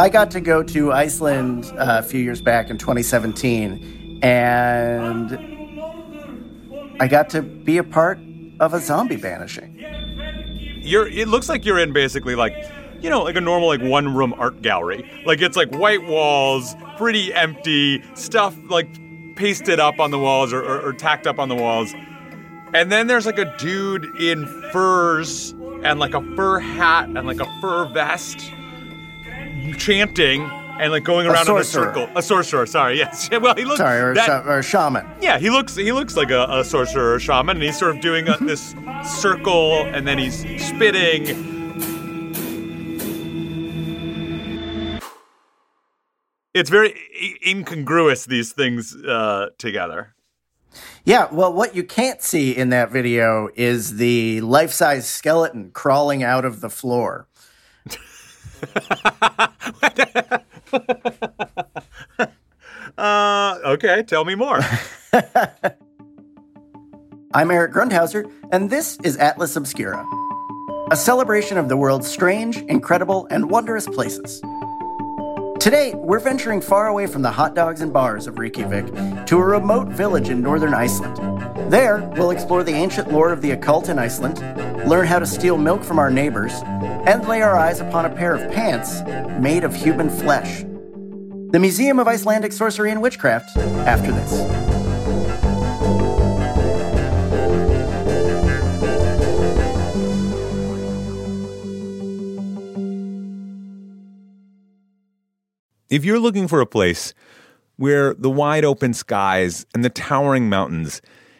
I got to go to Iceland uh, a few years back in 2017, and I got to be a part of a zombie banishing. You're. It looks like you're in basically like, you know, like a normal like one room art gallery. Like it's like white walls, pretty empty stuff like pasted up on the walls or, or, or tacked up on the walls. And then there's like a dude in furs and like a fur hat and like a fur vest chanting and like going around in a circle. A sorcerer, sorry, yes. Well, he looks Sorry, or, a that- sha- or a shaman. yeah, he looks he looks like a, a sorcerer or shaman, and he's sort of doing a, this circle, and then he's spitting. It's very i- incongruous these things uh, together. Yeah, well, what you can't see in that video is the life size skeleton crawling out of the floor. Uh, okay, tell me more. I'm Eric Grundhauser, and this is Atlas Obscura, a celebration of the world's strange, incredible, and wondrous places. Today, we're venturing far away from the hot dogs and bars of Reykjavik to a remote village in northern Iceland. There, we'll explore the ancient lore of the occult in Iceland, learn how to steal milk from our neighbors, and lay our eyes upon a pair of pants made of human flesh. The Museum of Icelandic Sorcery and Witchcraft after this. If you're looking for a place where the wide open skies and the towering mountains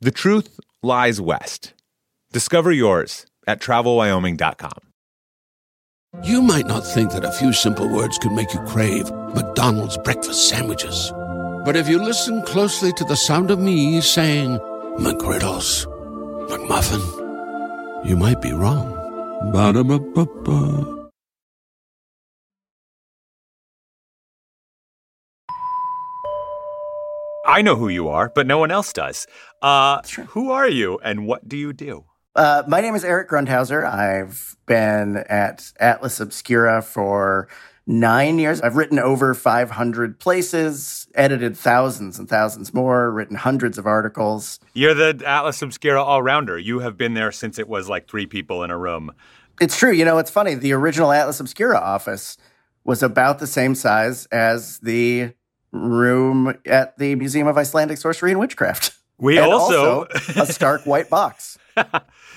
The truth lies west. Discover yours at travelwyoming.com. You might not think that a few simple words could make you crave McDonald's breakfast sandwiches. But if you listen closely to the sound of me saying McGriddles, McMuffin, you might be wrong. Ba-da-ba-ba-ba. I know who you are, but no one else does. Uh, who are you and what do you do? Uh, my name is Eric Grundhauser. I've been at Atlas Obscura for nine years. I've written over 500 places, edited thousands and thousands more, written hundreds of articles. You're the Atlas Obscura all rounder. You have been there since it was like three people in a room. It's true. You know, it's funny. The original Atlas Obscura office was about the same size as the room at the Museum of Icelandic Sorcery and Witchcraft. We And also- a stark white box.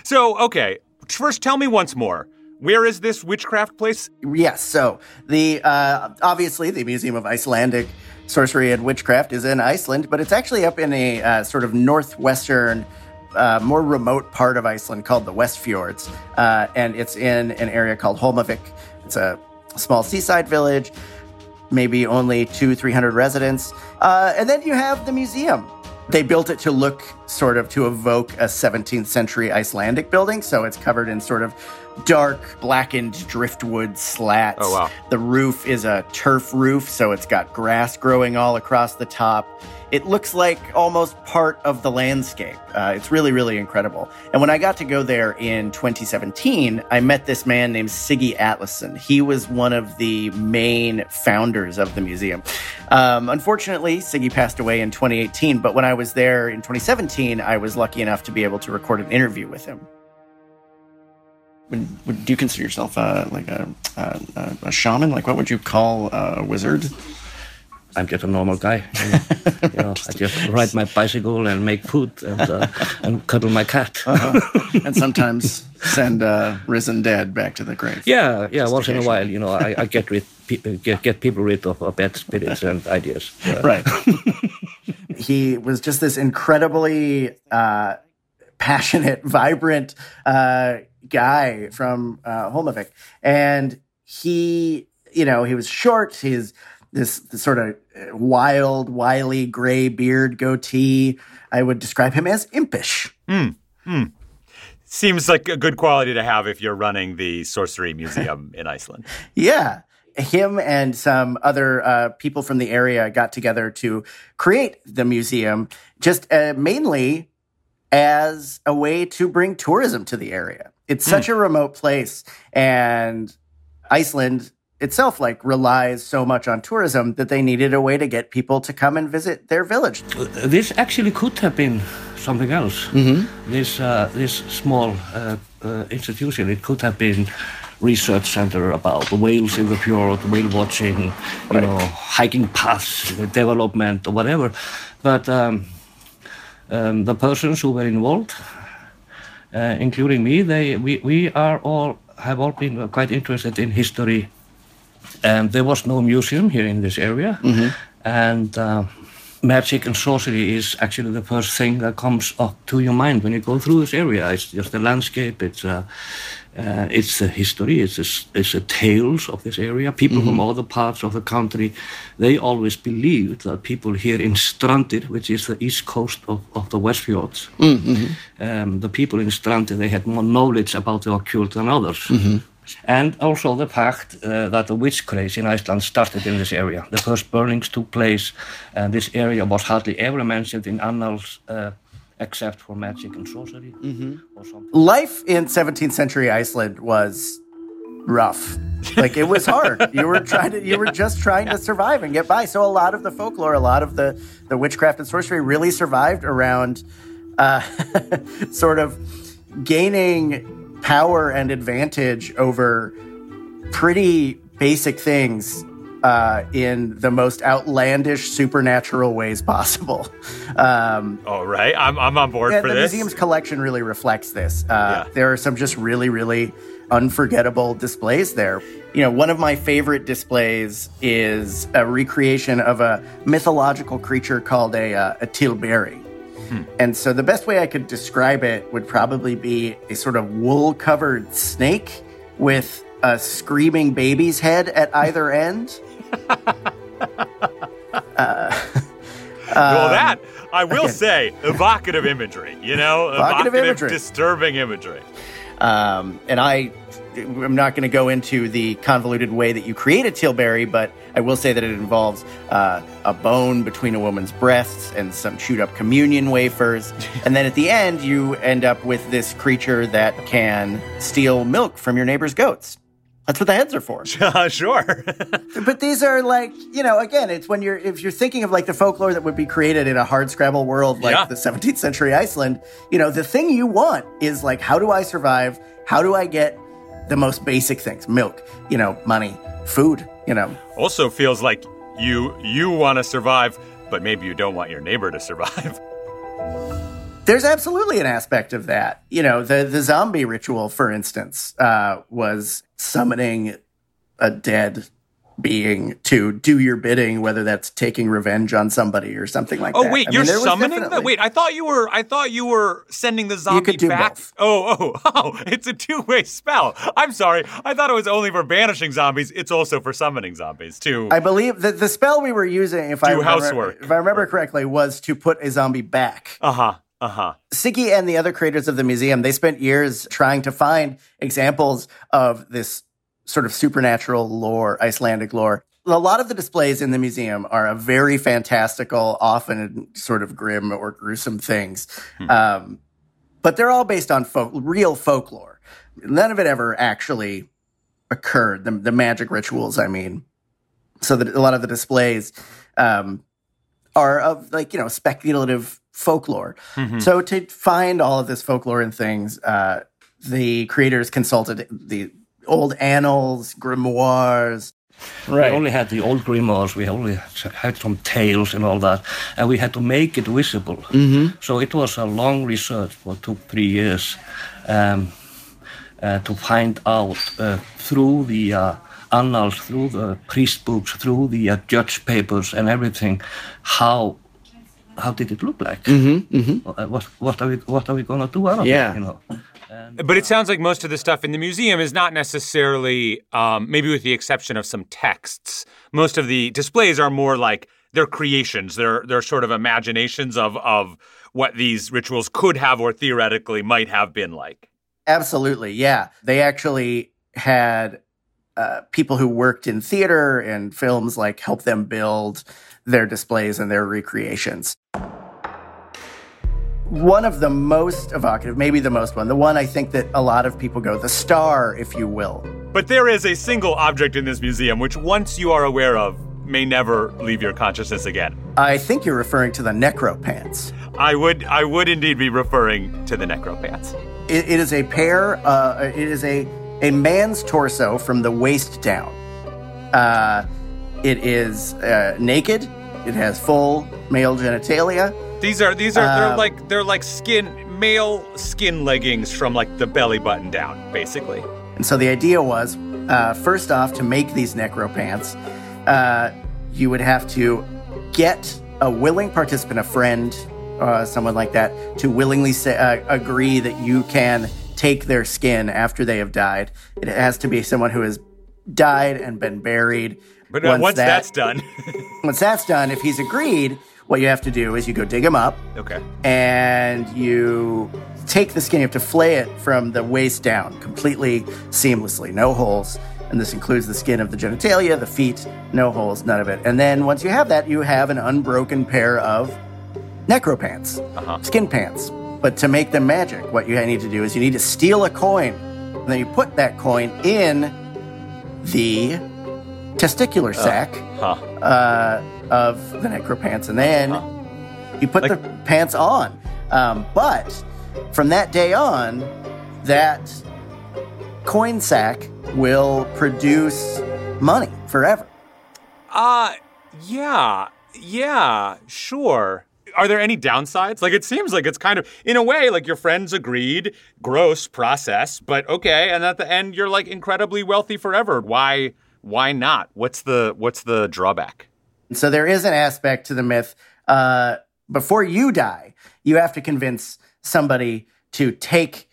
So, okay, first tell me once more. Where is this witchcraft place? Yes. So the uh, obviously the Museum of Icelandic Sorcery and Witchcraft is in Iceland, but it's actually up in a uh, sort of northwestern, uh, more remote part of Iceland called the West Fjords, uh, and it's in an area called Holmavik. It's a small seaside village, maybe only two, three hundred residents, uh, and then you have the museum. They built it to look sort of to evoke a 17th century Icelandic building, so it's covered in sort of dark, blackened driftwood slats. Oh, wow. The roof is a turf roof, so it's got grass growing all across the top. It looks like almost part of the landscape. Uh, it's really, really incredible. And when I got to go there in 2017, I met this man named Siggy Atlason. He was one of the main founders of the museum. Um, unfortunately, Siggy passed away in 2018, but when I was there in 2017, I was lucky enough to be able to record an interview with him. Would, would do you consider yourself uh, like a, a, a- a shaman? Like, what would you call a wizard? I'm just a normal guy. You know, I just ride my bicycle and make food and, uh, and cuddle my cat. and sometimes send uh, risen dead back to the grave. Yeah, yeah. Once in a while, you know, I, I get rid pe- get, get people rid of uh, bad spirits and ideas. Uh, Right. he was just this incredibly uh, passionate, vibrant uh, guy from uh, Holmavik. And he you know, he was short. He's this, this sort of wild, wily gray beard goatee. I would describe him as impish. Hmm. Hmm. Seems like a good quality to have if you're running the Sorcery Museum in Iceland. Yeah. Him and some other uh, people from the area got together to create the museum, just uh, mainly as a way to bring tourism to the area. It's such a remote place, and Iceland itself like relies so much on tourism that they needed a way to get people to come and visit their village. This actually could have been something else. This uh, this small uh, uh, institution, it could have been research center about the whales in the fjord, whale watching, you know, hiking paths, development or whatever. But um, um, the persons who were involved, uh, including me, they we, we are all have all been quite interested in history. And there was no museum here in this area, and. Uh, magic and sorcery is actually the first thing that comes up to your mind when you go through this area. It's just the landscape. It's uh, uh, it's the history. It's the, it's the tales of this area. People from other parts of the country, they always believed that people here in Strandir, which is the east coast of, of the West Fjords, um, the people in Strandir, they had more knowledge about the occult than others. And also the fact uh, that the witch craze in Iceland started in this area. The first burnings took place, and this area was hardly ever mentioned in annals uh, except for magic and sorcery or something. Life in 17th century Iceland was rough. Like it was hard. you were trying to you were just trying to survive and get by. So a lot of the folklore, a lot of the the witchcraft and sorcery really survived around uh, sort of gaining power and advantage over pretty basic things uh, in the most outlandish supernatural ways possible. Um, All right, I'm, I'm on board for the this. The museum's collection really reflects this. Uh, Yeah. There are some just really, really unforgettable displays there. You know, one of my favorite displays is a recreation of a mythological creature called a, uh, a tilberi. Hmm. And so the best way I could describe it would probably be a sort of wool covered snake with a screaming baby's head at either end. well, that I will say, evocative imagery. You know, Evocative imagery. disturbing imagery. Um, and I, I'm not going to go into the convoluted way that you create a tilberi, but I will say that it involves uh, a bone between a woman's breasts and some chewed up communion wafers. and then at the end, you end up with this creature that can steal milk from your neighbor's goats. That's what the heads are for. Uh, sure. But these are like, you know, again, it's when you're if you're thinking of like the folklore that would be created in a hard scrabble world like Yeah. the 17th century Iceland, you know, the thing you want is like how do I survive? How do I get the most basic things? Milk, you know, money, food, you know. also feels like you you want to survive, but maybe you don't want your neighbor to survive. There's absolutely an aspect of that. You know, the the zombie ritual, for instance, uh, was summoning a dead being to do your bidding, whether that's taking revenge on somebody or something like Oh that. Oh wait, I you're mean, summoning definitely- Wait, I thought you were I thought you were sending the zombie could do back. both. Oh, oh, oh, it's a two-way spell. I'm sorry. I thought it was only for banishing zombies. It's also for summoning zombies too. I believe that the spell we were using, if I remember, housework. if I remember correctly, was to put a zombie back. Uh-huh. Uh-huh. Siggy and the other creators of the museum, they spent years trying to find examples of this sort of supernatural lore, Icelandic lore. A lot of the displays in the museum are a very fantastical, often sort of grim or gruesome things. Um, but they're all based on folk, real folklore. None of it ever actually occurred. The, the magic rituals, I mean. So that a lot of the displays um, are of like you know speculative folklore. So to find all of this folklore and things, uh, the creators consulted the old annals, grimoires. We only had the old grimoires, we only had some tales and all that, and we had to make it visible. Mm-hmm. So it was a long research, for two, three years, um, uh, to find out uh, through the uh, annals, through the priest books, through the uh, judge papers and everything, how how did it look like? Mm-hmm, mm-hmm. what what are we what are we gonna do out of Yeah. it? You know, but it sounds like most of the stuff in the museum is not necessarily, um, maybe with the exception of some texts. Most of the displays are more like they're creations. They're they're sort of imaginations of of what these rituals could have or theoretically might have been like. Absolutely, yeah. They actually had uh, people who worked in theater and films like help them build their displays and their recreations one of the most evocative, maybe the most one, the one I think that a lot of people go, the star, if you will. But there is a single object in this museum which, once you are aware of, may never leave your consciousness again. I think you're referring to the necropants. I would, I would indeed be referring to the necropants. it, it is a pair. Uh, it is a a man's torso from the waist down. Uh, it is uh, naked. It has full male genitalia. These are these are they're um, like they're like skin male skin leggings from like the belly button down, basically. And so the idea was, uh, first off, to make these necro pants, uh, you would have to get a willing participant, a friend, uh, someone like that, to willingly say, uh, agree that you can take their skin after they have died. It has to be someone who has died and been buried. But uh, once, once that, that's done, once that's done, if he's agreed, what you have to do is you go dig them up. Okay. And you take the skin, you have to flay it from the waist down completely seamlessly, no holes. And this includes the skin of the genitalia, the feet, no holes, none of it. And then once you have that, you have an unbroken pair of necropants, uh-huh. skin pants. But to make them magic, what you need to do is you need to steal a coin. And then you put that coin in the testicular uh, sac. Uh, huh. uh, of the necro pants, and then huh. you put like, the pants on. Um, but from that day on, that coin sack will produce money forever. Uh, yeah, yeah, sure. Are there any downsides? Like, it seems like it's kind of, in a way, like your friends agreed, gross process, but okay. And at the end, you're like incredibly wealthy forever. Why? Why not? What's the what's the drawback? So there is an aspect to the myth. Uh, before you die, you have to convince somebody to take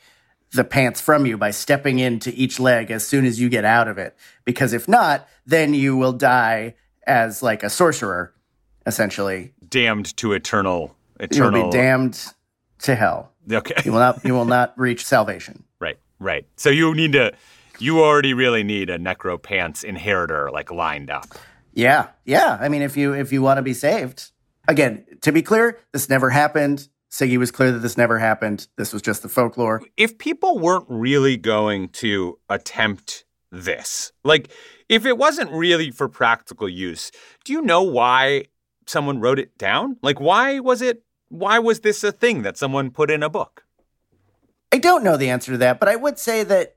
the pants from you by stepping into each leg as soon as you get out of it. Because if not, then you will die as like a sorcerer, essentially. Damned to eternal eternal. You will be damned to hell. Okay. you will not you will not reach salvation. Right. Right. So you need to you already really need a necro pants inheritor like lined up. Yeah, yeah. I mean, if you if you want to be saved, again, to be clear, this never happened. Siggy was clear that this never happened. This was just the folklore. If people weren't really going to attempt this, like if it wasn't really for practical use, do you know why someone wrote it down? Like, why was it? Why was this a thing that someone put in a book? I don't know the answer to that, but I would say that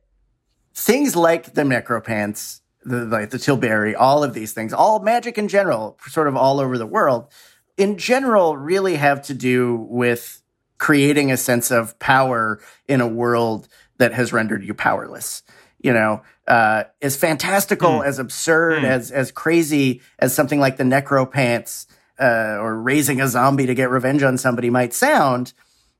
things like the necropants the like the tilberi, all of these things, all magic in general, sort of all over the world, in general, really have to do with creating a sense of power in a world that has rendered you powerless. You know, uh, as fantastical, mm. as absurd, mm. as as crazy as something like the necropants uh, or raising a zombie to get revenge on somebody might sound,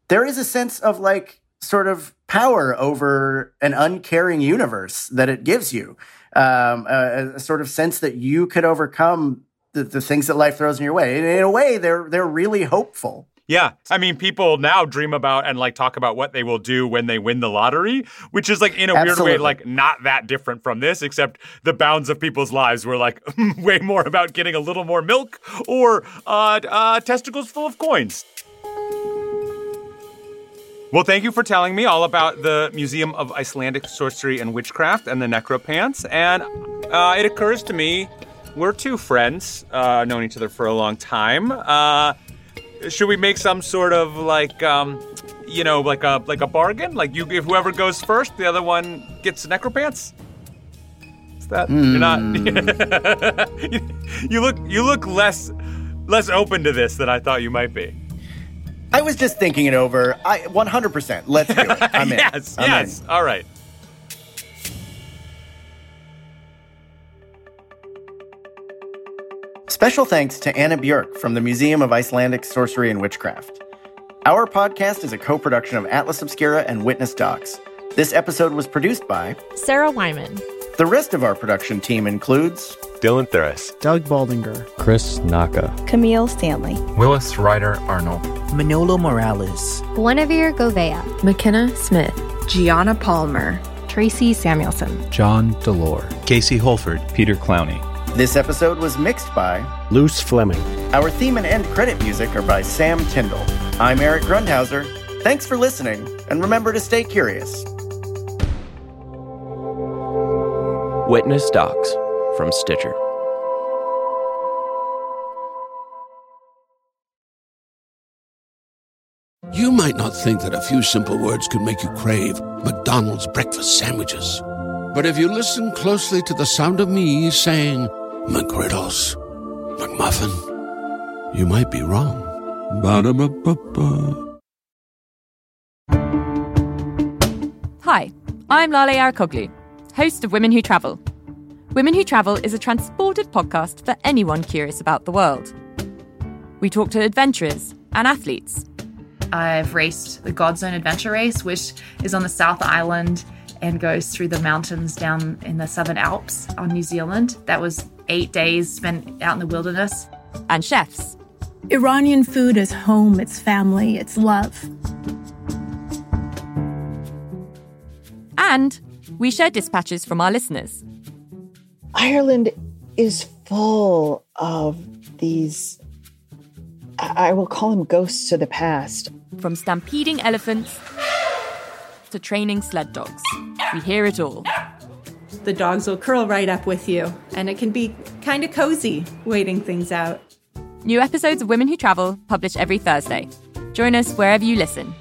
there is a sense of like sort of power over an uncaring universe that it gives you um, a, a, sort of sense that you could overcome the, the things that life throws in your way. In, in a way, they're they're really hopeful. Yeah. I mean, people now dream about and like talk about what they will do when they win the lottery, which is like in a Absolutely. weird way, like not that different from this, except the bounds of people's lives were like way more about getting a little more milk or uh, uh, testicles full of coins. Well, thank you for telling me all about the Museum of Icelandic Sorcery and Witchcraft and the Necropants. And uh, it occurs to me we're two friends, uh, known each other for a long time. Uh, should we make some sort of like, um, you know, like a like a bargain? Like you, if whoever goes first, the other one gets necropants. Is that mm. you're not? you look you look less less open to this than I thought you might be. I was just thinking it over. I 100%. Let's do it. I'm in. yes, I'm yes. In. All right. Special thanks to Anna Björk from the Museum of Icelandic Sorcery and Witchcraft. Our podcast is a co production of Atlas Obscura and Witness Docs. This episode was produced by Sarah Wyman. The rest of our production team includes Dylan Thuras, Doug Baldinger, Chris Naka, Camille Stanley, Willis Ryder Arnold, Manolo Morales, Guinevere Govea, McKenna Smith, Gianna Palmer, Tracy Samuelson, John Delore, Casey Holford, Peter Clowney. This episode was mixed by Luce Fleming. Our theme and end credit music are by Sam Tyndall. I'm Eric Grundhauser. Thanks for listening, and remember to stay curious. Witness Docs from Stitcher. You might not think that a few simple words could make you crave McDonald's breakfast sandwiches. But if you listen closely to the sound of me saying McGriddles, McMuffin, you might be wrong. Ba-da-ba-ba-ba. Hi, I'm Lale Arikoglu, host of Women Who Travel. Women Who Travel is a transported podcast for anyone curious about the world. We talk to adventurers and athletes. I've raced the Godzone Adventure Race, which is on the South Island and goes through the mountains down in the Southern Alps on New Zealand. That was eight days spent out in the wilderness. And chefs. Iranian food is home, it's family, it's love. And we share dispatches from our listeners. Ireland is full of these, I will call them ghosts of the past. From stampeding elephants to training sled dogs, we hear it all. The dogs will curl right up with you, and it can be kind of cozy waiting things out. New episodes of Women Who Travel publish every Thursday. Join us wherever you listen.